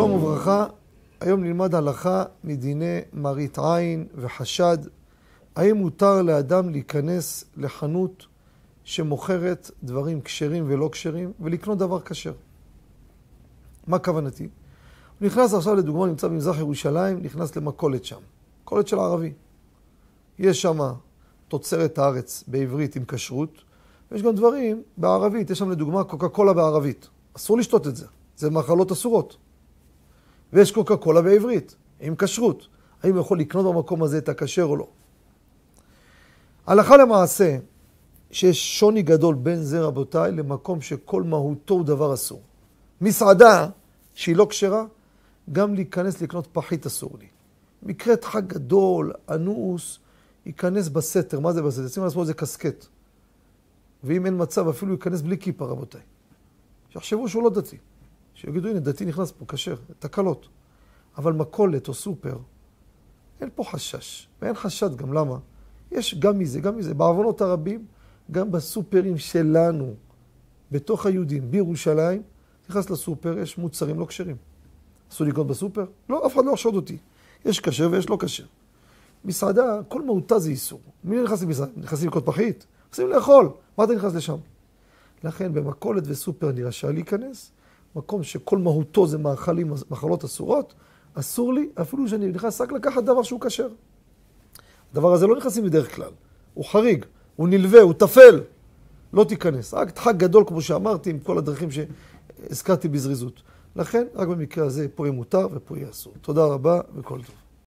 וברכה, היום נלמד הלכה מדיני מראית עין וחשד. האם מותר לאדם להיכנס לחנות שמוכרת דברים כשרים ולא כשרים ולקנות דבר כשר? מה כוונתי? הוא נכנס עכשיו לדוגמה, נמצא במזרח ירושלים, נכנס למכולת שם. מכולת של ערבי. יש שם תוצרת הארץ בעברית עם כשרות, ויש גם דברים בערבית, יש שם לדוגמה קוקה קולה בערבית. אסור לשתות את זה, זה מאכלות אסורות. ויש קוקה קולה בעברית, עם כשרות. האם הוא יכול לקנות במקום הזה את הכשר או לא? הלכה למעשה, שיש שוני גדול בין זה, רבותיי, למקום שכל מהותו הוא דבר אסור. מסעדה שהיא לא כשרה, גם להיכנס לקנות פחית אסור לי. מקרת חג גדול, אנוס, ייכנס בסתר. מה זה בסתר? שימו לעצמו איזה קסקט. ואם אין מצב, אפילו ייכנס בלי כיפה, רבותיי. שיחשבו שהוא לא דתי. שיגידו, הנה, דתי נכנס פה, כשר, תקלות. אבל מכולת או סופר, אין פה חשש. ואין חשד גם, למה? יש גם מזה, גם מזה. בעוונות הרבים, גם בסופרים שלנו, בתוך היהודים, בירושלים, נכנס לסופר, יש מוצרים לא כשרים. אסור לקנות בסופר? לא, אף אחד לא יחשוד אותי. יש כשר ויש לא כשר. מסעדה, כל מהותה זה איסור. מי נכנס למסעדה? נכנסים לקנות פחית? נכנסים לאכול. מה אתה נכנס לשם? לכן במכולת וסופר אני רשאי להיכנס. מקום שכל מהותו זה מאכלים, מאכלות אסורות, אסור לי, אפילו שאני נכנס רק לקחת דבר שהוא כשר. הדבר הזה לא נכנסים בדרך כלל. הוא חריג, הוא נלווה, הוא טפל. לא תיכנס. רק חג גדול, כמו שאמרתי, עם כל הדרכים שהזכרתי בזריזות. לכן, רק במקרה הזה, פה יהיה מותר ופה יהיה אסור. תודה רבה וכל טוב.